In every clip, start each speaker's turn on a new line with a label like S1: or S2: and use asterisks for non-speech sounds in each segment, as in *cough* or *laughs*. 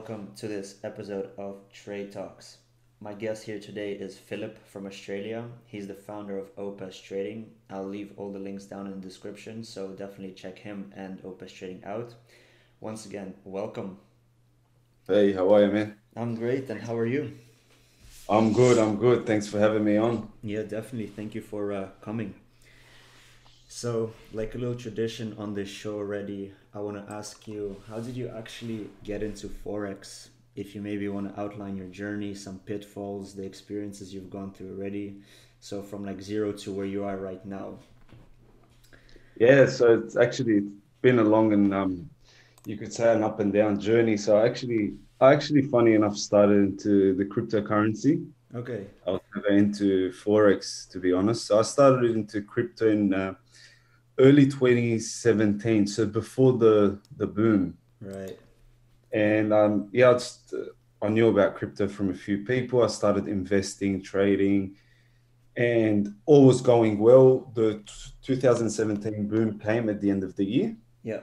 S1: welcome to this episode of Trade Talks. My guest here today is Philip from Australia. He's the founder of Opes Trading. I'll leave all the links down in the description, so definitely check him and Opes Trading out. Once again, welcome.
S2: Hey, how are you, man?
S1: I'm great, and how are you?
S2: I'm good, I'm good. Thanks for having me on.
S1: Yeah, definitely. Thank you for uh, coming. So, like a little tradition on this show already, I want to ask you how did you actually get into Forex? If you maybe want to outline your journey, some pitfalls, the experiences you've gone through already. So, from like zero to where you are right now.
S2: Yeah, so it's actually been a long and um, you could say an up and down journey. So I actually, I actually, funny enough, started into the cryptocurrency.
S1: Okay.
S2: I was never into forex, to be honest. So I started into crypto in uh, early 2017, so before the the boom.
S1: Right.
S2: And um, yeah, I, just, uh, I knew about crypto from a few people. I started investing, trading, and all was going well. The 2017 boom came at the end of the year.
S1: Yeah.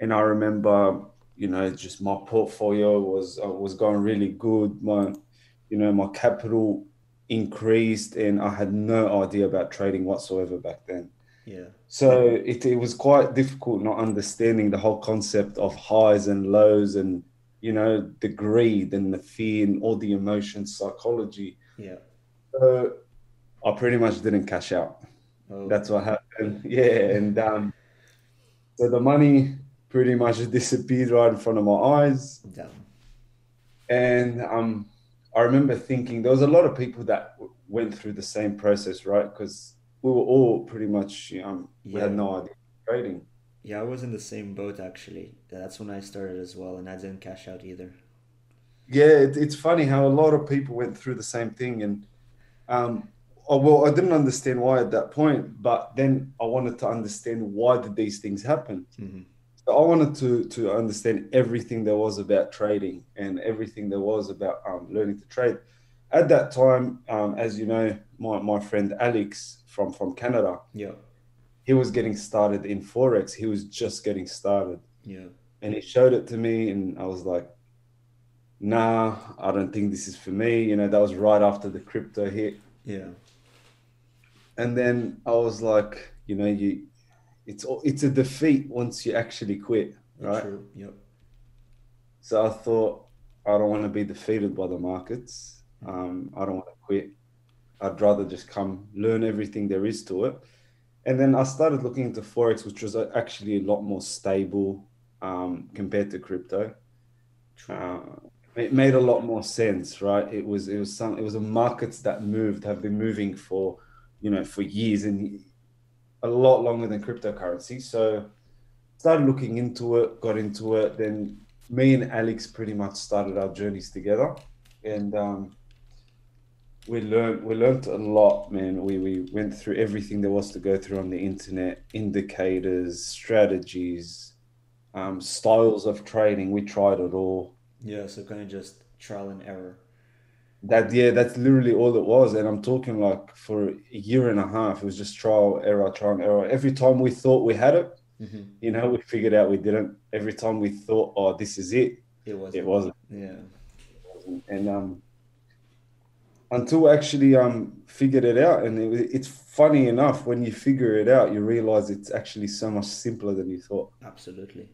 S2: And I remember, you know, just my portfolio was uh, was going really good. My, you know, my capital increased, and I had no idea about trading whatsoever back then.
S1: Yeah.
S2: So it, it was quite difficult not understanding the whole concept of highs and lows and you know the greed and the fear and all the emotions psychology.
S1: Yeah.
S2: So I pretty much didn't cash out.
S1: Oh.
S2: That's what happened. *laughs* Yeah, and um, so the money pretty much *laughs* disappeared right in front of my eyes.
S1: Damn.
S2: And um, I remember thinking there was a lot of people that went through the same process, right? Because we were all pretty much um, we
S1: Yeah.
S2: had no idea trading.
S1: Yeah, I was in the same boat actually. That's when I started as well, and I didn't cash out either.
S2: Yeah, it, it's funny how a lot of people went through the same thing, and um, oh, well, I didn't understand why at that point, but then I wanted to understand why did these things happen.
S1: hmm
S2: So I wanted to to understand everything there was about trading and everything there was about um, learning to trade. At that time, um, as you know, my, my friend Alex from from Canada,
S1: Yeah.
S2: he was getting started in forex. He was just getting started,
S1: Yeah.
S2: and he showed it to me, and I was like, "Nah, I don't think this is for me." You know, that was right after the crypto hit,
S1: Yeah.
S2: and then I was like, you know, you, it's it's a defeat once you actually quit, right?
S1: True. Yep.
S2: So I thought I don't want to be defeated by the markets. Um, I don't want to quit. I'd rather just come learn everything there is to it. And then I started looking into forex, which was actually a lot more stable um, compared to crypto. Uh, it made a lot more sense, right? It was it was some it was a markets that moved have been moving for you know for years and a lot longer than cryptocurrency. So started looking into it, got into it. Then me and Alex pretty much started our journeys together, and um, we learned we learned a lot, man. We we went through everything there was to go through on the internet, indicators, strategies, um, styles of trading. We tried it all.
S1: Yeah. So kind of just trial and error.
S2: That yeah, that's literally all it was, and I'm talking like for a year and a half. It was just trial error, trial and error. Every time we thought we had it,
S1: hmm
S2: you know, we figured out we didn't. Every time we thought, oh, this is it,
S1: It was.
S2: it wasn't.
S1: Yeah.
S2: And um, until actually um figured it out, and it, it's funny enough when you figure it out, you realize it's actually so much simpler than you thought.
S1: Absolutely.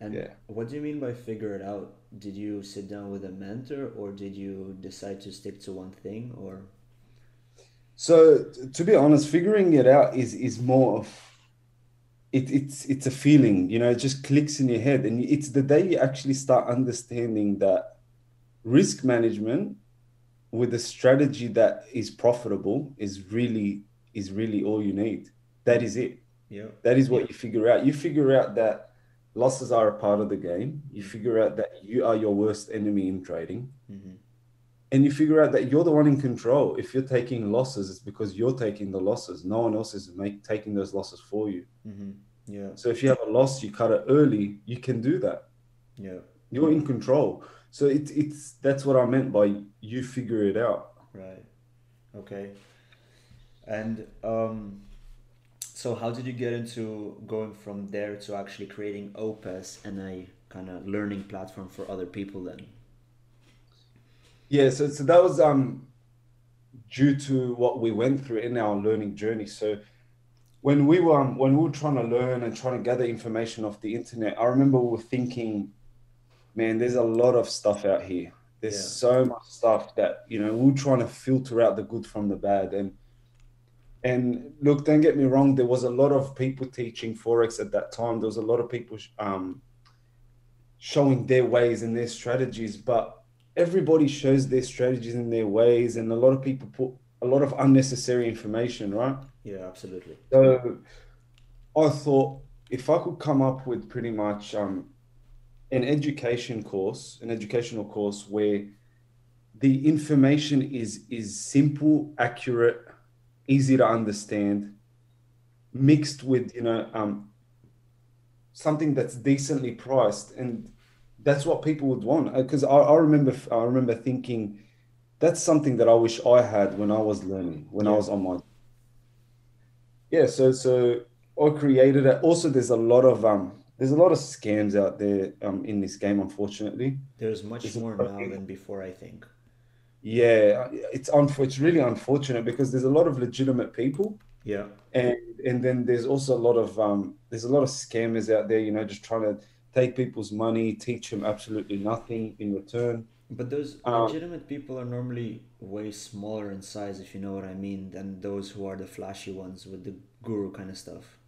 S1: And
S2: Yeah.
S1: what do you mean by figure it out? Did you sit down with a mentor or did you decide to stick to one thing or
S2: So to be honest, figuring it out is is more of it, it's it's a feeling, you know, it just clicks in your head, and it's the day you actually start understanding that risk management with a strategy that is profitable is really is really all you need. That is it.
S1: yeah.
S2: That is what you figure out. You figure out that losses are a part of the game. You figure out that you are your worst enemy in trading.
S1: hmm
S2: And you figure out that you're the one in control. If you're taking losses, it's because you're taking the losses. No one else is make, taking those losses for you.
S1: hmm Yeah.
S2: So if you have a loss, you cut it early. You can do that.
S1: Yeah.
S2: You're in control. So it, it's that's what I meant by you figure it out.
S1: Right. Okay. And um, so how did you get into going from there to actually creating Opes? And I kind of learning platform for other people then.
S2: Yeah, so so that was um due to what we went through in our learning journey. So when we were um, when we were trying to learn and trying to gather information off the internet, I remember we were thinking, man, there's a lot of stuff out here. There's
S1: Yeah.
S2: so much stuff that you know we we're trying to filter out the good from the bad and and look, don't get me wrong. There was a lot of people teaching forex at that time. There was a lot of people um, showing their ways and their strategies, but everybody shows their strategies and their ways, and a lot of people put a lot of unnecessary information, right?
S1: Yeah, absolutely.
S2: So I thought if I could come up with pretty much um, an education course, an educational course where the information is is simple, accurate, easy to understand, mixed with you know um, something that's decently priced, and that's what people would want. Because I, I remember I remember thinking that's something that I wish I had when I was learning, when I was on my yeah, so so I created it. Also, there's a lot of um, there's a lot of scams out there um in this game, unfortunately.
S1: There's much more now than before, I think.
S2: Yeah, it's unf- it's really unfortunate because there's a lot of legitimate people,
S1: Yeah,
S2: and and then there's also a lot of um, there's a lot of scammers out there, you know, just trying to take people's money, teach them absolutely nothing in return.
S1: but those
S2: Um,
S1: legitimate people are normally way smaller in size, if you know what I mean, than those who are the flashy ones with the guru kind of stuff.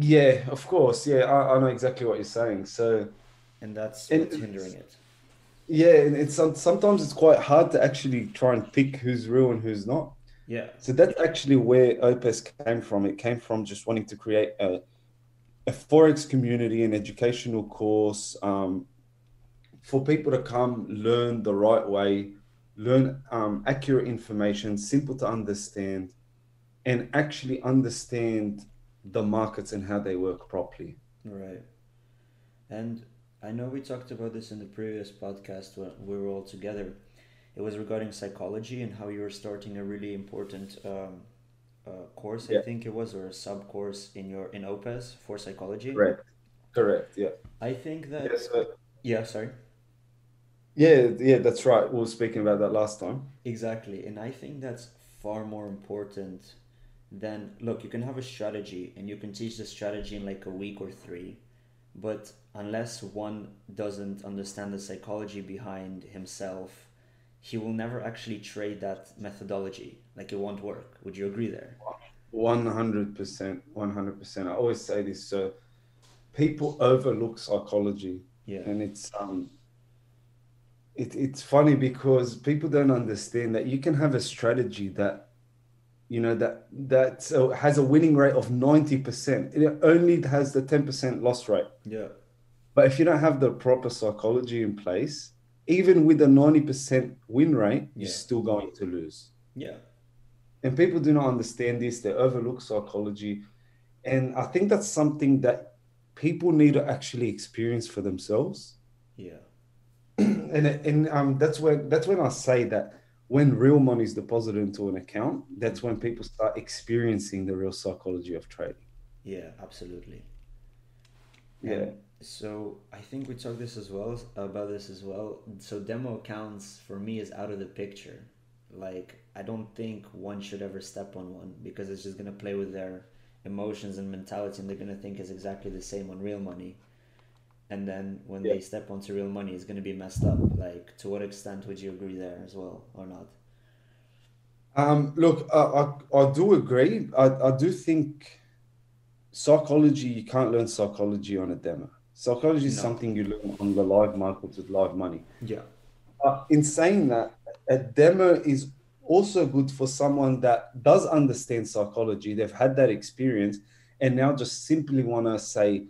S2: Yeah, of course. Yeah, I, I know exactly what you're saying. So.
S1: And that's
S2: And
S1: what's hindering it.
S2: Yeah, and it's sometimes it's quite hard to actually try and pick who's real and who's not.
S1: Yeah,
S2: So that's actually where Opes came from. It came from just wanting to create a, a forex community, an educational course um, for people to come learn the right way, learn um, accurate information, simple to understand, and actually understand the markets and how they work properly.
S1: right. And I know we talked about this in the previous podcast when we were all together. It was regarding psychology and how you were starting a really important um, uh, course, I think it was, or a sub course in your in OPES for psychology.
S2: Correct. Correct. Yeah.
S1: I think that
S2: Yeah. So,
S1: yeah, sorry.
S2: yeah. Yeah. That's right. We were speaking about that last time.
S1: Exactly. And I think that's far more important than look, you can have a strategy and you can teach the strategy in like a week or three, but unless one doesn't understand the psychology behind himself, he will never actually trade that methodology. Like it won't work. Would you agree there?
S2: One hundred percent. One hundred percent. I always say this. So people overlook psychology,
S1: Yeah.
S2: and it's um. It, it's funny because people don't understand that you can have a strategy that, you know, that that so has a winning rate of ninety percent. It only has the ten percent loss rate.
S1: Yeah.
S2: But if you don't have the proper psychology in place, even with a 90% win rate, you're still going to lose.
S1: Yeah.
S2: And people do not understand this, they overlook psychology. And I think that's something that people need to actually experience for themselves.
S1: Yeah. *clears throat*
S2: and and um, that's when that's when I say that when real money is deposited into an account, that's when people start experiencing the real psychology of trading.
S1: Yeah, absolutely.
S2: Yeah.
S1: And so I think we talked this as well about this as well. So demo accounts for me is out of the picture. Like I don't think one should ever step on one because it's just gonna play with their emotions and mentality, and they're gonna think it's exactly the same on real money. And then when
S2: Yeah.
S1: they step onto real money, it's gonna be messed up. Like to what extent would you agree there as well or not?
S2: Um, look, I, I, I do agree. I, I do think psychology, you can't learn psychology on a demo. Psychology is
S1: No.
S2: something you learn on the live markets with live money.
S1: Yeah.
S2: Uh, in saying that, a demo is also good for someone that does understand psychology. They've had that experience and now just simply want to say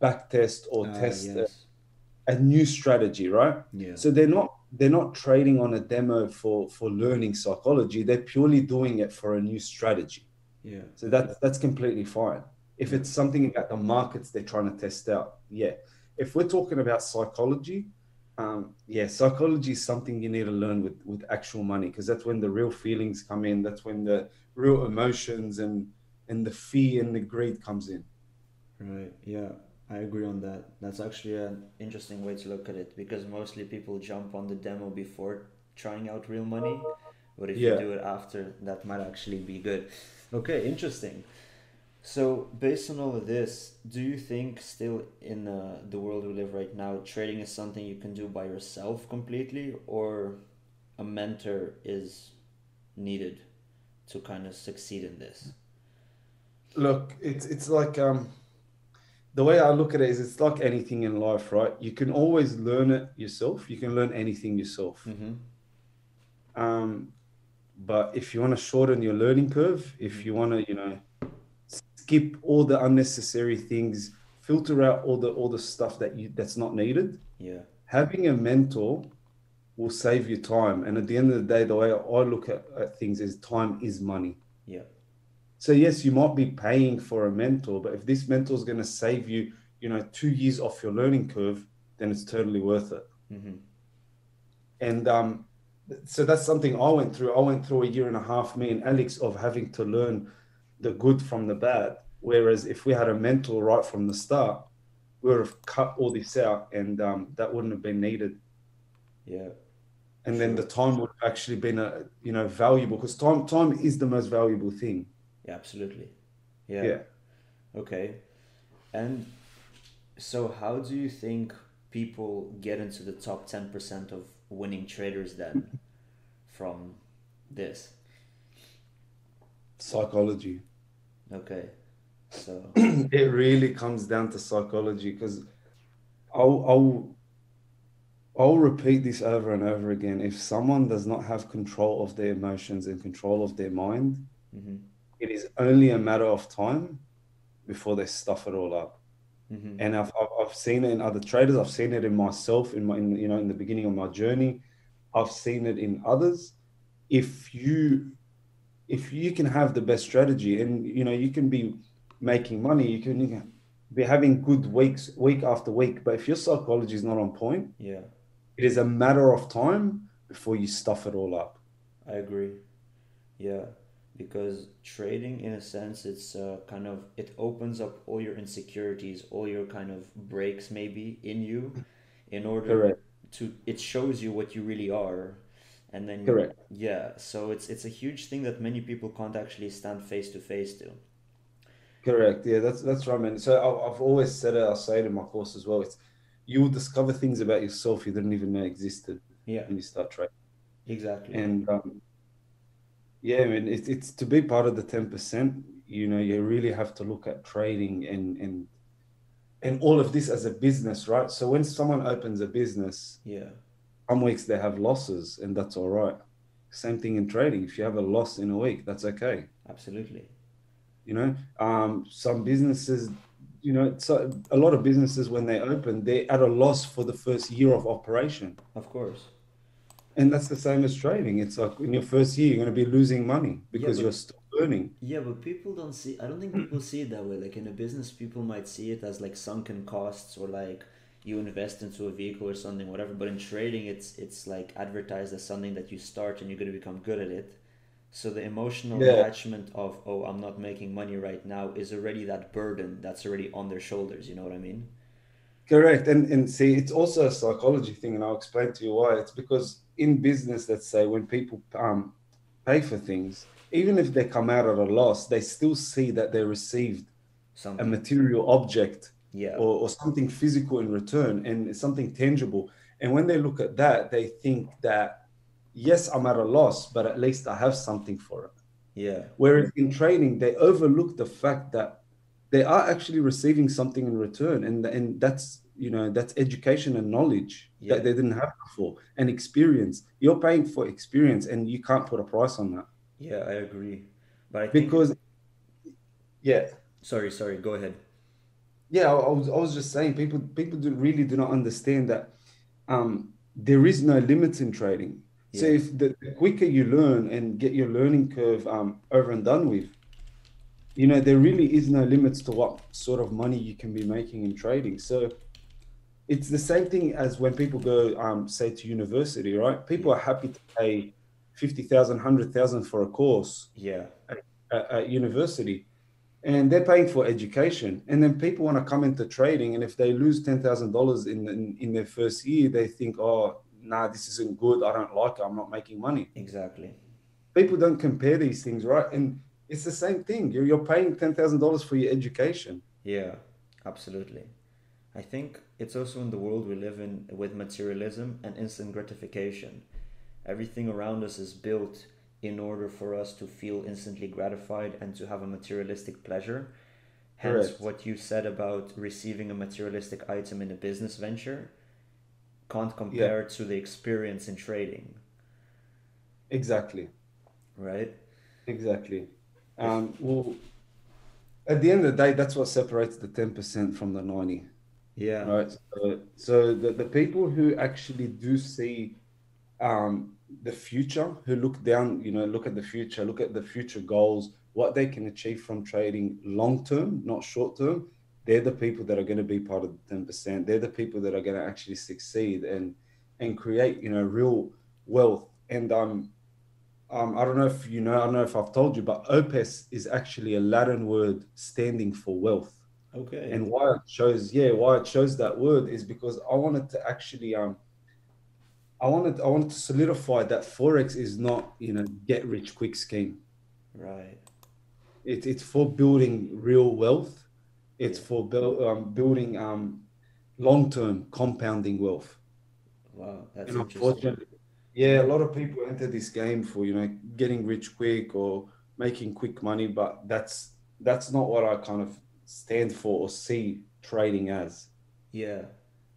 S2: back test or
S1: Ah,
S2: test a-
S1: yes.
S2: a new strategy, right?
S1: Yeah.
S2: So they're not they're not trading on a demo for for learning psychology. They're purely doing it for a new strategy.
S1: Yeah.
S2: So that's that's completely fine. If it's something about the markets they're trying to test out, yeah. If we're talking about psychology, um, yeah, psychology is something you need to learn with with actual money because that's when the real feelings come in. That's when the real emotions and and the fear and the greed comes in.
S1: Right. Yeah. I agree on that. That's actually an interesting way to look at it because mostly people jump on the demo before trying out real money, but if you do it after, that might actually be good. Okay, interesting. So, based on all of this, do you think still in uh, the world we live right now, trading is something you can do by yourself completely, or a mentor is needed to kind of succeed in this?
S2: Look, it's it's like um, the way I look at it is it's like anything in life, right? You can always learn it yourself. You can learn anything yourself.
S1: Mm-hmm.
S2: Um, but if you want to shorten your learning curve, if you want to, you know, skip all the unnecessary things, filter out all the all the stuff that you that's not needed,
S1: Yeah.
S2: having a mentor will save you time. And at the end of the day, the way I look at, at things is time is money.
S1: Yeah.
S2: So yes, you might be paying for a mentor, but if this mentor is going to save you, you know, two years off your learning curve, then it's totally worth it.
S1: Mm-hmm.
S2: And um, so that's something I went through. I went through a year and a half, me and Alex, of having to learn the good from the bad. Whereas if we had a mentor right from the start, we would have cut all this out, and um, that wouldn't have been needed.
S1: Yeah.
S2: And then the time would have actually been a you know valuable because time time is the most valuable thing.
S1: Yeah, absolutely. Yeah.
S2: Yeah.
S1: Okay. And so how do you think people get into the top 10% of winning traders then *laughs* from this?
S2: Psychology.
S1: Okay. So, *clears throat*
S2: it really comes down to psychology because I'll, I'll I'll repeat this over and over again. If someone does not have control of their emotions and control of their mind,
S1: hmm
S2: it is only a matter of time before they stuff it all up.
S1: hmm
S2: And I've, I've, I've seen it in other traders. I've seen it in myself. In my, in, you know, in the beginning of my journey, I've seen it in others. If you, if you can have the best strategy, and you know, you can be making money, you can, you can be having good weeks, week after week. But if your psychology is not on point,
S1: yeah,
S2: it is a matter of time before you stuff it all up.
S1: I agree. Yeah, because trading, in a sense, it's uh, kind of it opens up all your insecurities, all your kind of breaks maybe in you, *laughs* in order
S2: Correct.
S1: to it shows you what you really are, and then
S2: Correct.
S1: yeah, so it's it's a huge thing that many people can't actually stand face to face to.
S2: Correct. Yeah, that's that's right, man. So I- I've always said it. I say it in my course as well. It's you will discover things about yourself you didn't even know existed
S1: Yeah,
S2: when you start trading.
S1: exactly.
S2: And um, yeah, I mean, it's it's to be part of the ten percent. You know, you really have to look at trading and and and all of this as a business, right? So when someone opens a business,
S1: Yeah,
S2: some weeks they have losses, and that's all right. Same thing in trading. If you have a loss in a week, that's okay.
S1: absolutely.
S2: You know, um, some businesses, you know, so a lot of businesses when they open, they're at a loss for the first year of operation.
S1: Of course.
S2: And that's the same as trading. It's like in your first year, you're going to be losing money because
S1: but-
S2: you're still learning.
S1: Yeah, but people don't see, I don't think people see it that way. Like in a business, people might see it as like sunken costs or like you invest into a vehicle or something, whatever. But in trading, it's it's like advertised as something that you start and you're going to become good at it. So the emotional
S2: Yeah.
S1: attachment of, oh, I'm not making money right now is already that burden that's already on their shoulders. You know what I mean?
S2: Correct. And and see, it's also a psychology thing, and I'll explain to you why. It's because in business, let's say when people um, pay for things, even if they come out at a loss, they still see that they received a material object
S1: Yeah.
S2: or, or something physical in return and something tangible. And when they look at that, they think that, yes, I'm at a loss, but at least I have something for it.
S1: Yeah.
S2: Whereas in training, they overlook the fact that they are actually receiving something in return. And, and that's, you know, that's education and knowledge
S1: Yeah.
S2: that they didn't have before and experience. You're paying for experience and you can't put a price on that
S1: Yeah, I agree. But I think,
S2: because, yeah,
S1: sorry, sorry, go ahead.
S2: yeah, I, I was, I was just saying, people, people do really do not understand that um, there is no limits in trading. So if the, the quicker you learn and get your learning curve um, over and done with, you know, there really is no limits to what sort of money you can be making in trading. So it's the same thing as when people go, um, say, to university, right? People are happy to pay 50,000, 100,000 for a course
S1: Yeah.
S2: at, at university. and they're paying for education. And then people want to come into trading, and if they lose ten thousand dollars in, in in their first year, they think, oh, nah, this isn't good. I don't like it. I'm not making money.
S1: Exactly.
S2: People don't compare these things, right? And it's the same thing. You're you're paying ten thousand dollars for your education.
S1: Yeah, absolutely. I think it's also in the world we live in with materialism and instant gratification. Everything around us is built in order for us to feel instantly gratified and to have a materialistic pleasure. Hence,
S2: Correct.
S1: what you said about receiving a materialistic item in a business venture can't compare to the experience in trading,
S2: Exactly.
S1: right?
S2: Exactly. Um, well, at the end of the day, that's what separates the ten percent from the ninety.
S1: Yeah,
S2: right? So, so the, the people who actually do see um, the future, who look down, you know, look at the future, look at the future goals, what they can achieve from trading long term, not short term, they're the people that are going to be part of the 10%. They're the people that are going to actually succeed and and create, you know, real wealth. And um, um, I don't know if you know, I don't know if I've told you, but opes is actually a Latin word standing for wealth.
S1: Okay.
S2: And why it shows, yeah, why it shows that word is because I wanted to actually, um, I wanted, I wanted to solidify that forex is not, you know, get rich quick scheme.
S1: Right.
S2: It, it's for building real wealth. It's for build, um, building um, long-term compounding wealth.
S1: Wow, that's
S2: And unfortunately, yeah, a lot of people enter this game for, you know, getting rich quick or making quick money, but that's that's not what I kind of stand for or see trading as.
S1: Yeah,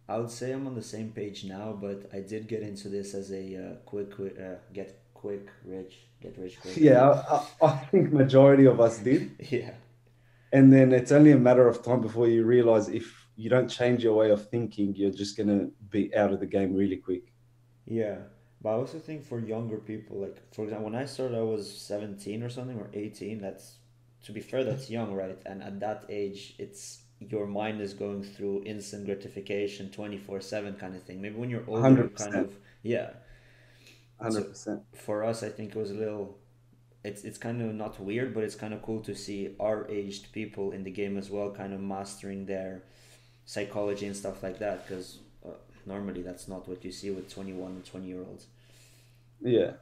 S1: I would say I'm on the same page now, but I did get into this as a uh, quick, quick uh, get quick rich, get rich quick.
S2: Yeah, I, I I think majority of us did, *laughs*
S1: Yeah,
S2: and then it's only a matter of time before you realize if you don't change your way of thinking, you're just gonna be out of the game really quick.
S1: yeah. But I also think for younger people, like for example, when I started, I was 17 or something or 18. That's, to be fair, that's young, right? And at that age, it's your mind is going through instant gratification, 24/7 kind of thing. Maybe when you're older, you're kind of, yeah.
S2: 100%.
S1: for us, I think it was a little. It's it's kind of not weird, but it's kind of cool to see our aged people in the game as well, kind of mastering their psychology and stuff like that. Because uh, normally that's not what you see with twenty one and twenty year olds.
S2: Yeah.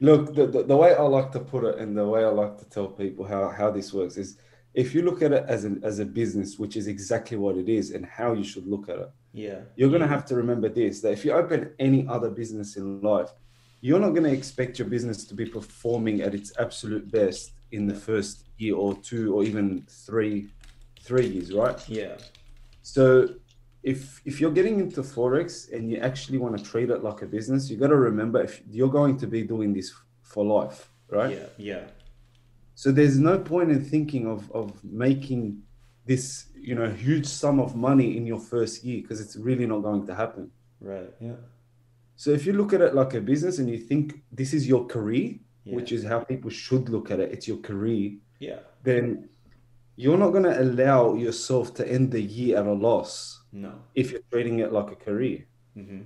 S2: Look, the, the, the way I like to put it and the way I like to tell people how, how this works is if you look at it as an as a business, which is exactly what it is and how you should look at it,
S1: Yeah,
S2: you're gonna have to remember this that if you open any other business in life, you're not gonna expect your business to be performing at its absolute best in the first year or two or even three three years, right?
S1: yeah,
S2: So if if you're getting into forex and you actually want to treat it like a business, you got to remember if you're going to be doing this for life, right?
S1: yeah, yeah,
S2: So there's no point in thinking of of making this, you know, huge sum of money in your first year because it's really not going to happen.
S1: right, yeah,
S2: So if you look at it like a business and you think this is your career,
S1: yeah,
S2: which is how people should look at it, it's your career,
S1: yeah.
S2: then you're not going to allow yourself to end the year at a loss
S1: No.
S2: if you're treating it like a career.
S1: Mm-hmm.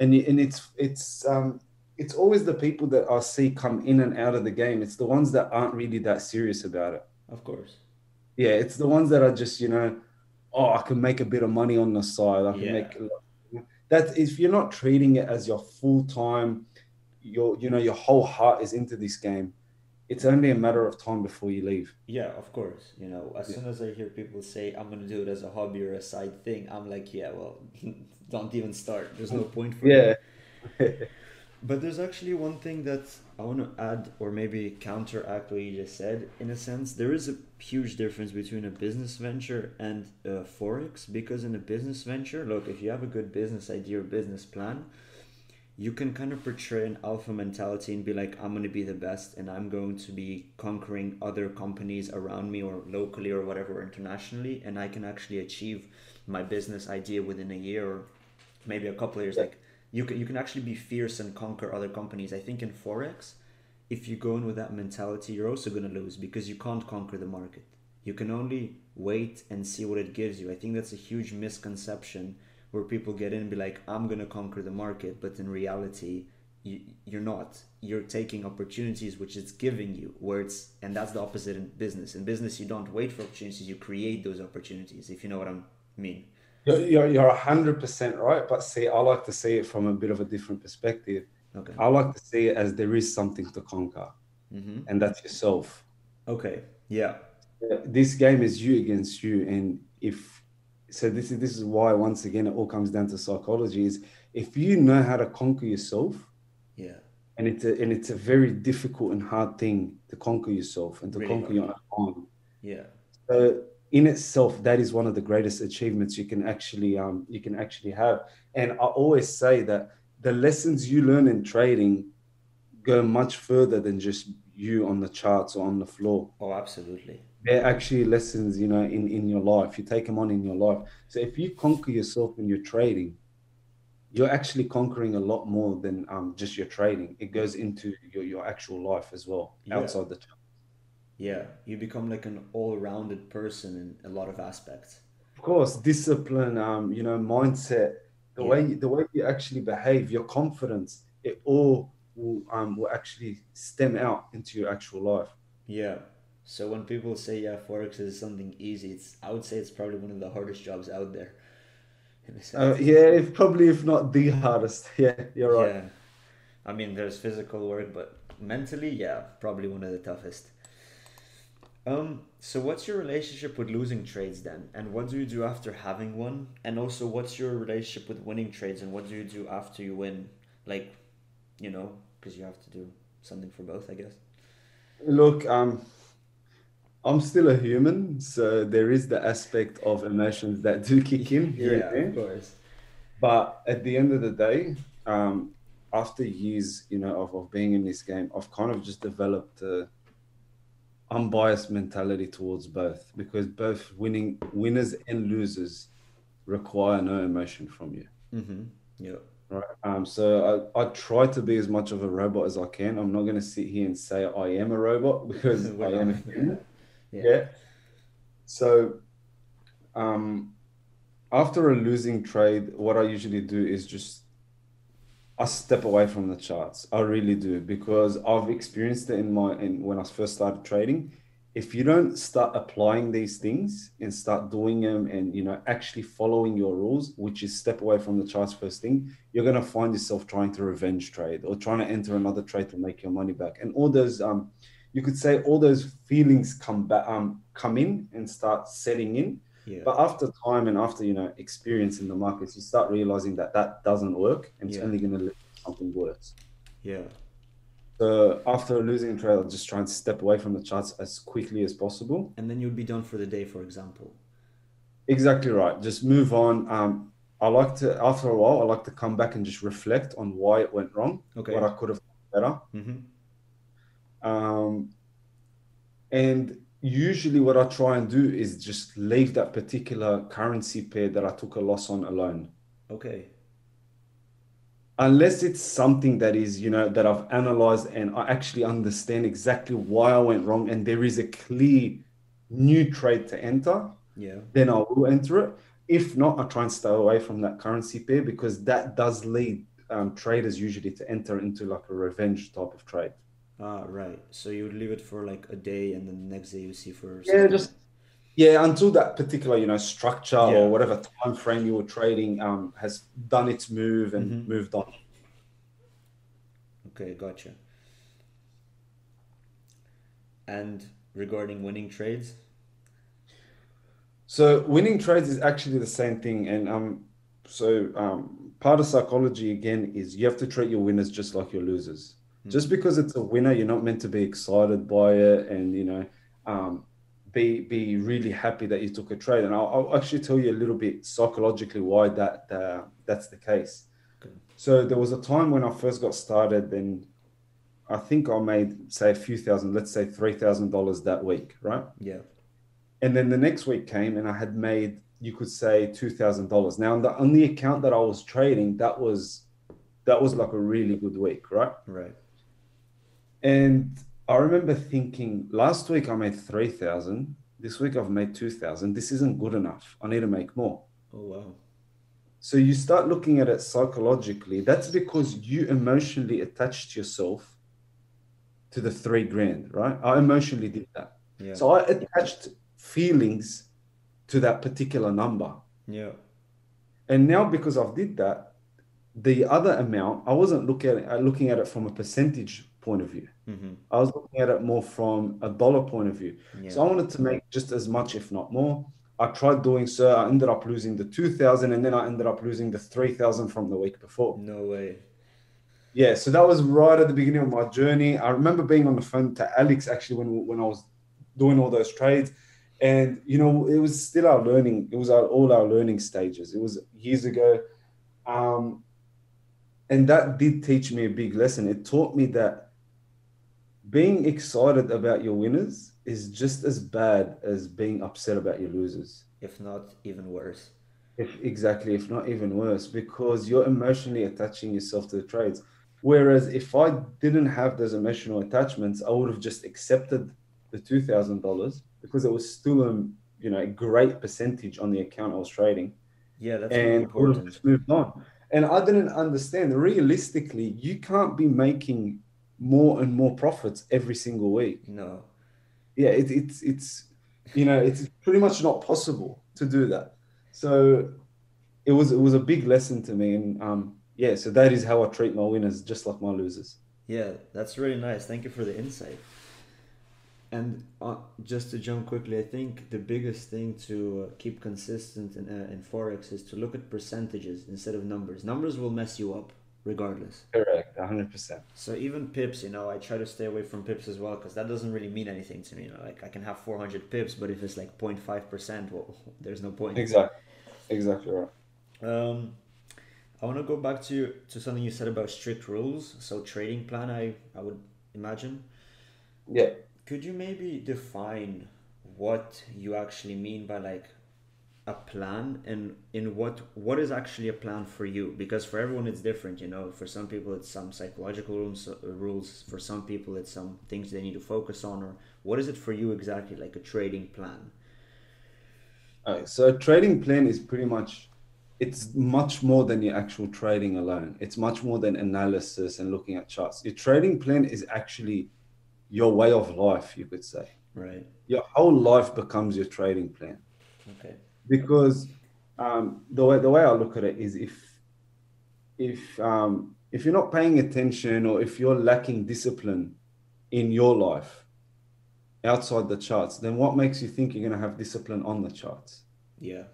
S2: and and it's it's um it's always the people that I see come in and out of the game. It's the ones that aren't really that serious about it.
S1: Of course.
S2: Yeah, it's the ones that are just you know, oh, I can make a bit of money on the side. I can
S1: Yeah.
S2: make that. If you're not treating it as your full time, your you know your whole heart is into this game. It's only a matter of time before you leave.
S1: Yeah, of course. You know, as
S2: Yeah.
S1: soon as I hear people say I'm gonna do it as a hobby or a side thing, I'm like, yeah, well, *laughs* don't even start. There's no point for
S2: Yeah,
S1: it. But there's actually one thing that I want to add, or maybe counteract what you just said. In a sense, there is a huge difference between a business venture and uh, forex. Because in a business venture, look, if you have a good business idea or business plan, you can kind of portray an alpha mentality and be like, I'm going to be the best and I'm going to be conquering other companies around me or locally or whatever, or internationally. And I can actually achieve my business idea within a year or maybe a couple of years. Like you can, you can actually be fierce and conquer other companies. I think in Forex, if you go in with that mentality, you're also going to lose because you can't conquer the market. You can only wait and see what it gives you. I think that's a huge misconception where people get in and be like, I'm going to conquer the market. But in reality, you, you're not. You're taking opportunities which it's giving you where it's and that's the opposite in business. In business you don't wait for opportunities you create those opportunities if you know what i mean.
S2: You're, you're, you're 100% right but see i like to see it from a bit of a different perspective.
S1: Okay.
S2: I like to see it as there is something to conquer.
S1: Mm-hmm.
S2: and that's yourself.
S1: Okay. Yeah.
S2: This game is you against you and if so this is this is why once again it all comes down to psychology is if you know how to conquer yourself
S1: yeah.
S2: and it's a and it's a very difficult and hard thing to conquer yourself and to
S1: Really
S2: conquer your own
S1: yeah.
S2: So in itself that is one of the greatest achievements you can actually um you can actually have. And i always say that the lessons you learn in trading go much further than just you on the charts or on the floor.
S1: Oh absolutely.
S2: They're actually lessons you know in in your life. You take them on in your life. So if you conquer yourself in your trading you're actually conquering a lot more than um, just your trading. It goes into your, your actual life as well
S1: Yeah.
S2: outside the chart.
S1: yeah. You become like an all-rounded person in a lot of aspects.
S2: Of course discipline um you know mindset the
S1: Yeah.
S2: way the way you actually behave your confidence it all will um will actually stem out into your actual life
S1: yeah so when people say yeah forex is something easy it's i would say it's probably one of the hardest jobs out there in a sense.
S2: uh, yeah if probably if not the hardest *laughs* yeah you're right
S1: Yeah. I mean, there's physical work, but mentally, yeah, probably one of the toughest. Um, so what's your relationship with losing trades then? And what do you do after having one? And also, what's your relationship with winning trades? And what do you do after you win? Like, you know, because you have to do something for both, I guess.
S2: Look, um, I'm still a human, so there is the aspect of emotions that do kick in here
S1: Yeah,
S2: and
S1: of
S2: there.
S1: course.
S2: But at the end of the day, um, after years, you know, of, of being in this game, I've kind of just developed a unbiased mentality towards both because both winning winners and losers require no emotion from you.
S1: Mm-hmm. Yeah.
S2: Right. Um, so I, I try to be as much of a robot as I can. I'm not going to sit here and say I am a robot *laughs* because *laughs* I am a human. *laughs*
S1: Yeah.
S2: Yeah. So, um, after a losing trade, what I usually do is just I step away from the charts. I really do because I've experienced it in my in when I first started trading. If you don't start applying these things and start doing them and you know actually following your rules, which is step away from the charts first thing, you're gonna find yourself trying to revenge trade or trying to enter another trade to make your money back. And all those um you could say all those feelings come back um come in and start setting in
S1: Yeah.
S2: but after time and after you know experience in the markets you start realizing that that doesn't work and it's only going to lead to something worse
S1: Yeah.
S2: So after losing a trade i'll just try and step away from the charts as quickly as possible
S1: And then you'd be done for the day, for example.
S2: exactly right just move on um i like to after a while i like to come back and just reflect on why it went wrong
S1: Okay.
S2: what i could have done better
S1: Mm-hmm.
S2: Um, and usually, what I try and do is just leave that particular currency pair that I took a loss on alone.
S1: Okay.
S2: Unless it's something that is, you know, that I've analyzed and I actually understand exactly why I went wrong and there is a clear new trade to enter,
S1: Yeah.
S2: then I will enter it. If not, I try and stay away from that currency pair because that does lead um, traders usually to enter into like a revenge type of trade.
S1: Ah, right. So you would leave it for like a day, and then the next day you see for
S2: Yeah,
S1: something.
S2: just yeah, until that particular you know structure
S1: Yeah.
S2: or whatever time frame you were trading um, has done its move and
S1: Mhm.
S2: moved on.
S1: Okay, gotcha. And regarding winning trades,
S2: So winning trades is actually the same thing, and um, so um, part of psychology again is you have to treat your winners just like your losers. Just because it's a winner, you're not meant to be excited by it, and you know, um, be be really happy that you took a trade. And I'll, I'll actually tell you a little bit psychologically why that uh, that's the case.
S1: Okay.
S2: So there was a time when I first got started, and I think I made say a few thousand, let's say three thousand dollars that week, right?
S1: yeah,
S2: And then the next week came and I had made, you could say, two thousand dollars. Now on the on the account that I was trading, that was that was like a really good week, right?
S1: right.
S2: And I remember thinking last week I made three thousand. This week I've made two thousand. This isn't good enough. I need to make more.
S1: Oh wow.
S2: So you start looking at it psychologically. That's because you emotionally attached yourself to the three grand, right? I emotionally did that.
S1: Yeah.
S2: So I attached feelings to that particular number.
S1: yeah.
S2: And now because I've did that, the other amount, I wasn't looking at it, looking at it from a percentage point of view.
S1: Mm-hmm.
S2: I was looking at it more from a dollar point of view.
S1: Yeah.
S2: So I wanted to make just as much, if not more. I tried doing so. I ended up losing the 2000 and then I ended up losing the 3000 from the week before.
S1: no way.
S2: Yeah, so that was right at the beginning of my journey. I remember being on the phone to Alex actually when when I was doing all those trades, and you know it was still our learning. It was our, all our learning stages. It was years ago, um, and that did teach me a big lesson. It taught me that being excited about your winners is just as bad as being upset about your losers.
S1: If not even worse.
S2: If exactly, if not even worse, because you're emotionally attaching yourself to the trades. Whereas if I didn't have those emotional attachments, I would have just accepted the two thousand dollars because it was still a you know a great percentage on the account I was trading,
S1: Yeah, that's
S2: and I would have
S1: important.
S2: moved on. And I didn't understand. Realistically, you can't be making more and more profits every single week.
S1: No.
S2: Yeah, it, it's it's you know it's pretty much not possible to do that. So it was it was a big lesson to me, and um, yeah, so that is how I treat my winners, just like my losers.
S1: Yeah, that's really nice. Thank you for the insight. And uh, just to jump quickly, I think the biggest thing to uh, keep consistent in, uh, in Forex is to look at percentages instead of numbers. Numbers will mess you up regardless.
S2: Correct, hundred percent.
S1: So even pips, you know, I try to stay away from pips as well because that doesn't really mean anything to me. You know, like I can have 400 pips, but if it's like 0.5%, well, *laughs* there's no point.
S2: Exactly, exactly right.
S1: Um, I want to go back to to something you said about strict rules. So trading plan, I I would imagine.
S2: Yeah,
S1: Could you maybe define what you actually mean by like a plan and in what what is actually a plan for you? Because for everyone it's different, you know. For some people it's some psychological rules, rules. For some people it's some things they need to focus on. Or what is it for you exactly? Like a trading plan?
S2: Alright, so a trading plan is pretty much it's much more than your actual trading alone. It's much more than analysis and looking at charts. Your trading plan is actually your way of life, you could say.
S1: Right.
S2: Your whole life becomes your trading plan.
S1: Okay.
S2: Because um, the way the way I look at it is if if um, if you're not paying attention or if you're lacking discipline in your life outside the charts, then what makes you think you're going to have discipline on the charts?
S1: Yeah.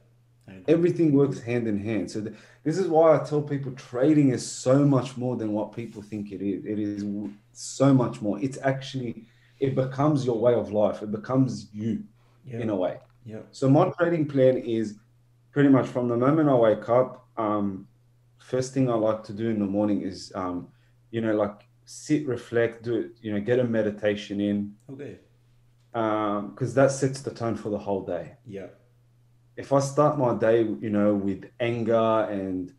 S2: Everything works hand in hand. So th- this is why I tell people trading is so much more than what people think it is. It is so much more. It's actually it becomes your way of life. It becomes you
S1: Yeah.
S2: in a way.
S1: Yeah.
S2: So my trading plan is pretty much from the moment I wake up. Um, first thing I like to do in the morning is, um, you know, like sit, reflect, do it, you know, get a meditation in,
S1: Okay.
S2: because that sets the tone for the whole day.
S1: Yeah.
S2: If I start my day, you know, with anger and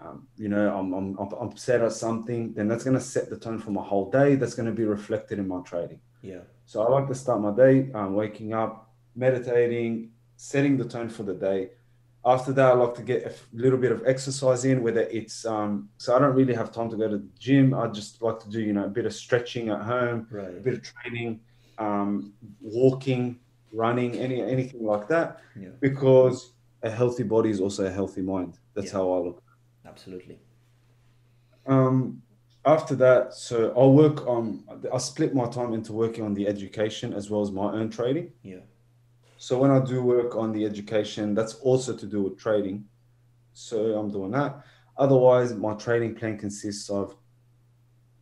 S2: um, you know, I'm, I'm, I'm upset at something, then that's going to set the tone for my whole day. That's going to be reflected in my trading.
S1: Yeah.
S2: So I like to start my day um, waking up, meditating, setting the tone for the day. After that, I like to get a little bit of exercise in, whether it's um, so I don't really have time to go to the gym. I just like to do you know a bit of stretching at home, a bit of training, um, walking, running, any anything like that,
S1: Yeah.
S2: because a healthy body is also a healthy mind. That's
S1: Yeah.
S2: how I look.
S1: Absolutely.
S2: Um, after that, so I'll work on. I split my time into working on the education as well as my own trading.
S1: Yeah.
S2: So when I do work on the education, that's also to do with trading. So I'm doing that. Otherwise, my trading plan consists of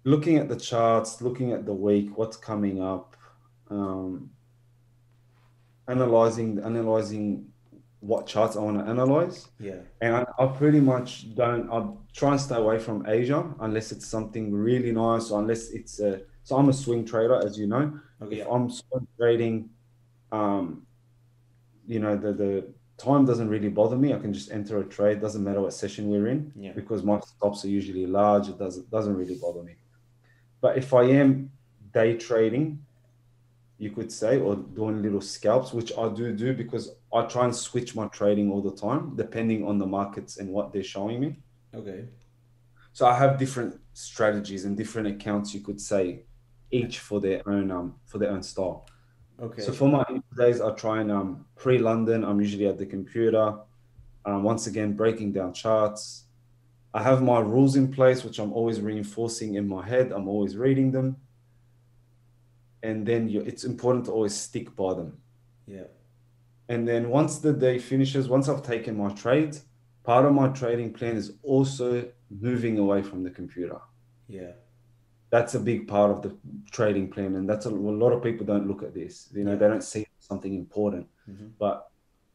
S2: looking at the charts, looking at the week, what's coming up, um, analyzing analyzing what charts I want to analyze.
S1: Yeah.
S2: And I, I pretty much don't. I try and stay away from Asia unless it's something really nice, or unless it's a. So I'm a swing trader, as you know.
S1: Okay.
S2: If I'm swing trading, um, you know the the time doesn't really bother me. I can just enter a trade. Doesn't matter what session we're in
S1: Yeah.
S2: because my stops are usually large. It doesn't doesn't really bother me. But if I am day trading, you could say, or doing little scalps, which I do do because I try and switch my trading all the time, depending on the markets and what they're showing me.
S1: Okay.
S2: So I have different strategies and different accounts, you could say, each for their own um for their own style.
S1: Okay.
S2: So for my days, I try and um pre London. I'm usually at the computer. Um, once again, breaking down charts. I have my rules in place, which I'm always reinforcing in my head. I'm always reading them and then you, it's important to always stick by them.
S1: Yeah.
S2: And then once the day finishes, once I've taken my trades, part of my trading plan is also moving away from the computer.
S1: Yeah.
S2: That's a big part of the trading plan, and that's a, a lot of people don't look at this. You know,
S1: Yeah.
S2: they don't see something important,
S1: Mhm.
S2: but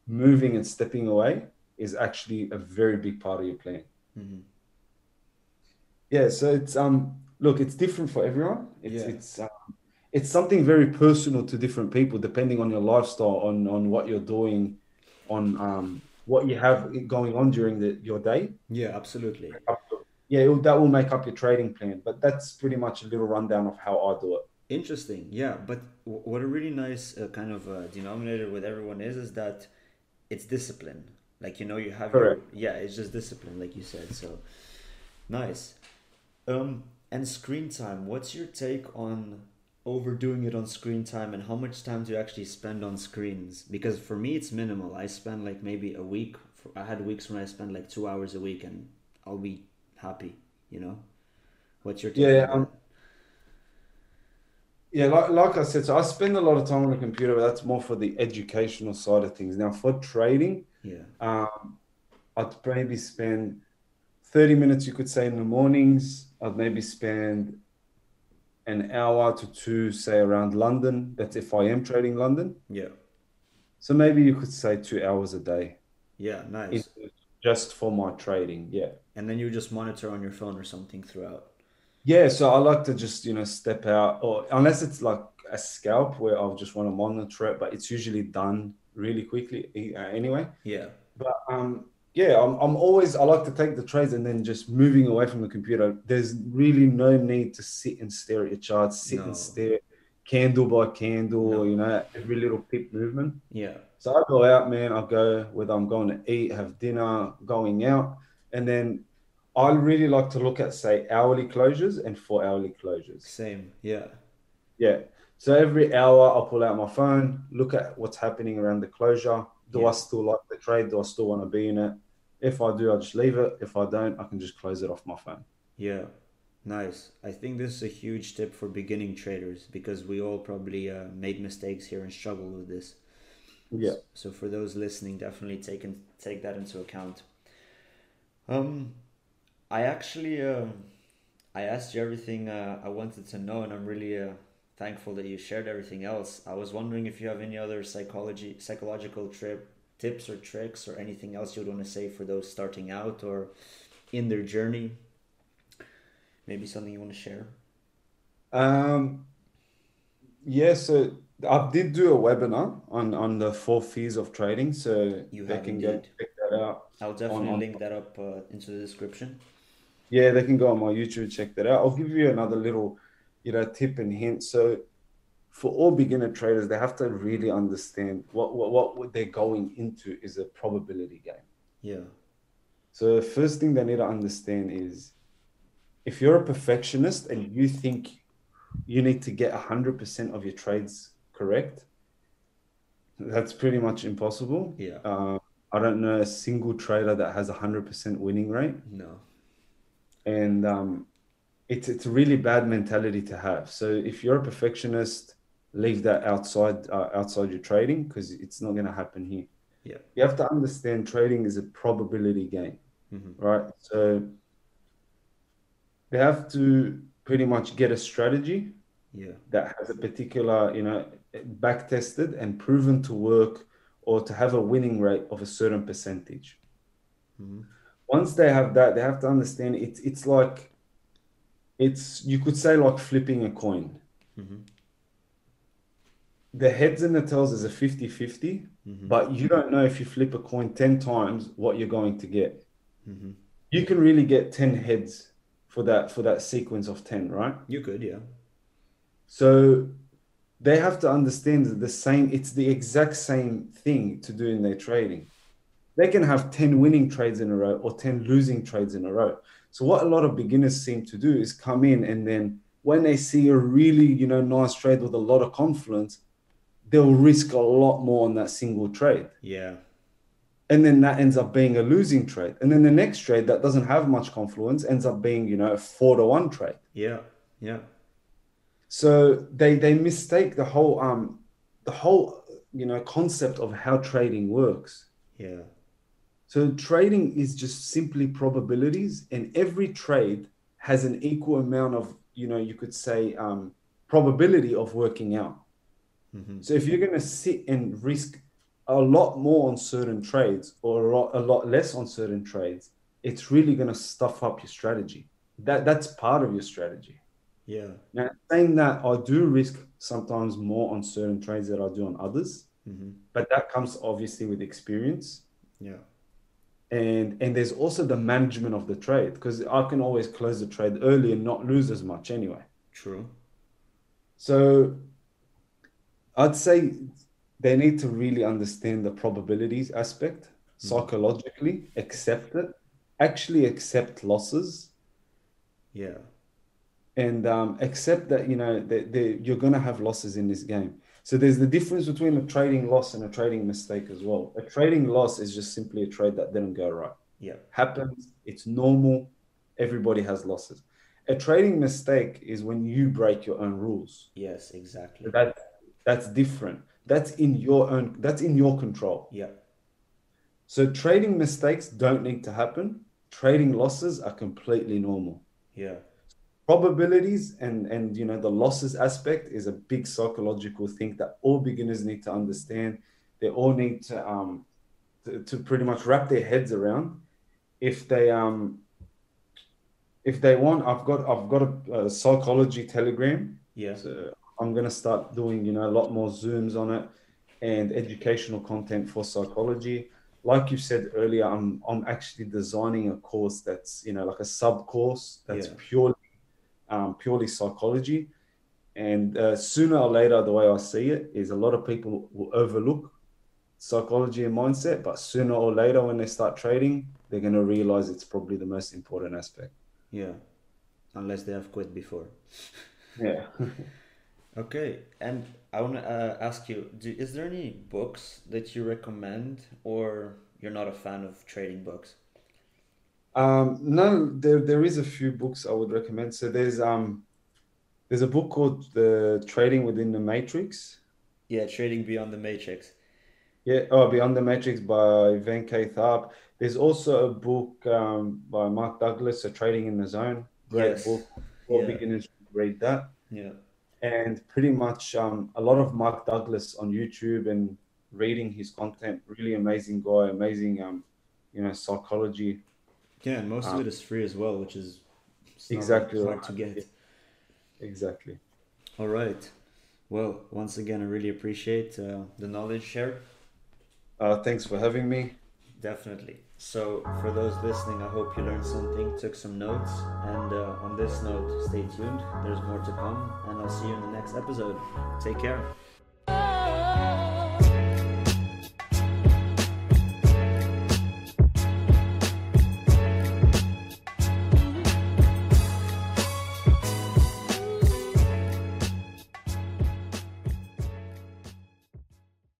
S2: moving and stepping away is actually a very big part of your plan.
S1: hmm
S2: Yeah, so it's um look, it's different for everyone. It's
S1: Yeah.
S2: it's um, it's something very personal to different people, depending on your lifestyle, on on what you're doing, on um what you have going on during the, your day.
S1: Yeah, absolutely.
S2: Yeah, will, that will make up your trading plan. But that's pretty much a little rundown of how I do it.
S1: Interesting. Yeah, but w- what a really nice uh, kind of uh, denominator with everyone is is that it's discipline. Like you know, you have your, yeah, it's just discipline, like you said. So nice. Um, and screen time. What's your take on overdoing it on screen time, and how much time do you actually spend on screens? Because for me, it's minimal. I spend like maybe a week. For, I had weeks when I spent like two hours a week, and I'll be happy. You know. What's your
S2: Yeah, um, Yeah, like, like I said, so I spend a lot of time on the computer, but that's more for the educational side of things. Now, for trading.
S1: Yeah.
S2: Um, I'd maybe spend 30 minutes, you could say, in the mornings. I'd maybe spend an hour to two, say, around London. That's if I am trading London.
S1: Yeah.
S2: So maybe you could say two hours a day
S1: Yeah. Nice.
S2: just for my trading. Yeah.
S1: And then you just monitor on your phone or something throughout.
S2: Yeah. So I like to just, you know, step out, or unless it's like a scalp where I'll just want to monitor it, but it's usually done really quickly uh, anyway.
S1: Yeah.
S2: But um, yeah, I'm, I'm always I like to take the trades and then just moving away from the computer. There's really no need to sit and stare at your charts, sit
S1: No.
S2: and stare candle by candle,
S1: No.
S2: you know, every little pip movement.
S1: Yeah.
S2: So I go out, man. I go whether I'm going to eat, have dinner, going out, and then I really like to look at say hourly closures and four hourly closures.
S1: Same. Yeah.
S2: Yeah. So every hour I'll pull out my phone, look at what's happening around the closure. Do
S1: Yeah.
S2: I still like the trade? Do I still want to be in it? If I do, I'll just leave it. If I don't, I can just close it off my phone.
S1: Yeah. Nice. I think this is a huge tip for beginning traders because we all probably uh, made mistakes here and struggle with this.
S2: Yeah.
S1: So for those listening, definitely take in, take that into account. Um, I actually um, I asked you everything uh, I wanted to know, and I'm really uh, thankful that you shared everything else. I was wondering if you have any other psychology psychological trip tips or tricks or anything else you'd want to say for those starting out or in their journey. Maybe something you want to share.
S2: Um, yeah. So I did do a webinar on on the four fees of trading, so
S1: You
S2: they can go
S1: indeed.
S2: check
S1: I'll definitely
S2: on-
S1: link that up uh, into the description.
S2: Yeah, they can go on my YouTube, check that out. I'll give you another little, you know, tip and hint. So for all beginner traders, they have to really understand what what, what they're going into is a probability game.
S1: Yeah.
S2: So the first thing they need to understand is if you're a perfectionist and you think you need to get 100% of your trades correct, that's pretty much impossible.
S1: Yeah.
S2: Uh, I don't know a single trader that has a 100% winning rate
S1: No.
S2: and um, it's it's a really bad mentality to have. So if you're a perfectionist, leave that outside uh, outside your trading because it's not going to happen here.
S1: Yeah.
S2: You have to understand trading is a probability game,
S1: hmm
S2: right? So you have to pretty much get a strategy
S1: Yeah.
S2: that has a particular, you know, back tested and proven to work or to have a winning rate of a certain percentage
S1: hmm
S2: once they have that, they have to understand it's it's like it's you could say like flipping a coin.
S1: hmm
S2: The heads and the tails is a 50-50,
S1: hmm
S2: but you don't know if you flip a coin 10 times what you're going to get.
S1: hmm
S2: You can really get 10 heads for that for that sequence of 10, right?
S1: You could, yeah.
S2: So they have to understand that the same it's the exact same thing to do in their trading. They can have 10 winning trades in a row or 10 losing trades in a row. So what a lot of beginners seem to do is come in and then when they see a really you know nice trade with a lot of confluence they'll risk a lot more on that single trade.
S1: Yeah.
S2: And then that ends up being a losing trade. And then the next trade that doesn't have much confluence ends up being you know a four to one trade.
S1: Yeah. Yeah
S2: so they they mistake the whole um the whole you know concept of how trading works.
S1: Yeah.
S2: So trading is just simply probabilities and every trade has an equal amount of you know you could say um, probability of working out.
S1: Mm-hmm.
S2: so if you're going to sit and risk a lot more on certain trades or a lot, a lot less on certain trades it's really going to stuff up your strategy. That that's part of your strategy
S1: yeah.
S2: Now saying that i do risk sometimes more on certain trades that i do on others
S1: mm-hmm.
S2: but that comes obviously with experience.
S1: Yeah.
S2: And and there's also the management of the trade because i can always close the trade early and not lose as much anyway.
S1: True.
S2: So i'd say they need to really understand the probabilities aspect
S1: Mm-hmm.
S2: psychologically accept it actually accept losses.
S1: Yeah
S2: and um, accept that you know that that you're going to have losses in this game so there's the difference between a trading loss and a trading mistake as well a trading loss is just simply a trade that didn't go right
S1: yeah
S2: happens. It's normal. Everybody has losses. A trading mistake is when you break your own rules.
S1: yes exactly
S2: That that's different. That's in your own. That's in your control.
S1: yeah
S2: So trading mistakes don't need to happen. Trading losses are completely normal.
S1: yeah
S2: Probabilities and and you know the losses aspect is a big psychological thing that all beginners need to understand. They all need to um to, to pretty much wrap their heads around. If they um if they want, I've got I've got a, a psychology telegram.
S1: yeah
S2: So I'm gonna start doing you know a lot more zooms on it and educational content for psychology. Like you said earlier, I'm I'm actually designing a course that's you know like a sub course that's
S1: Yeah.
S2: purely um, purely psychology. And uh, sooner or later, the way I see it is a lot of people will overlook psychology and mindset, but sooner or later, when they start trading, they're going to realize it's probably the most important aspect.
S1: yeah unless they have quit before
S2: Yeah. *laughs* *laughs*
S1: Okay, and I want to uh, ask you: do, Is there any books that you recommend, or you're not a fan of trading books?
S2: Um, no, there there is a few books I would recommend. So there's um there's a book called The Trading Within the Matrix.
S1: Yeah, Trading Beyond the Matrix.
S2: Yeah, oh, Beyond the Matrix by Van K. Tharp. There's also a book um, by Mark Douglas, So Trading in the Zone. Great
S1: Yes.
S2: book. For
S1: Yeah.
S2: beginners, read that.
S1: Yeah,
S2: And pretty much um, a lot of Mark Douglas on YouTube and reading his content. Really amazing guy, amazing um, you know, psychology.
S1: Yeah, and most of
S2: Um,
S1: it is free as well, which is
S2: Exactly
S1: hard
S2: right.
S1: to get.
S2: Exactly.
S1: All right. Well, once again, I really appreciate uh, the knowledge shared.
S2: Uh, thanks for having me.
S1: Definitely. So, for those listening, I hope you learned something, took some notes, and uh, on this note, stay tuned. There's more to come, and I'll see you in the next episode. Take care.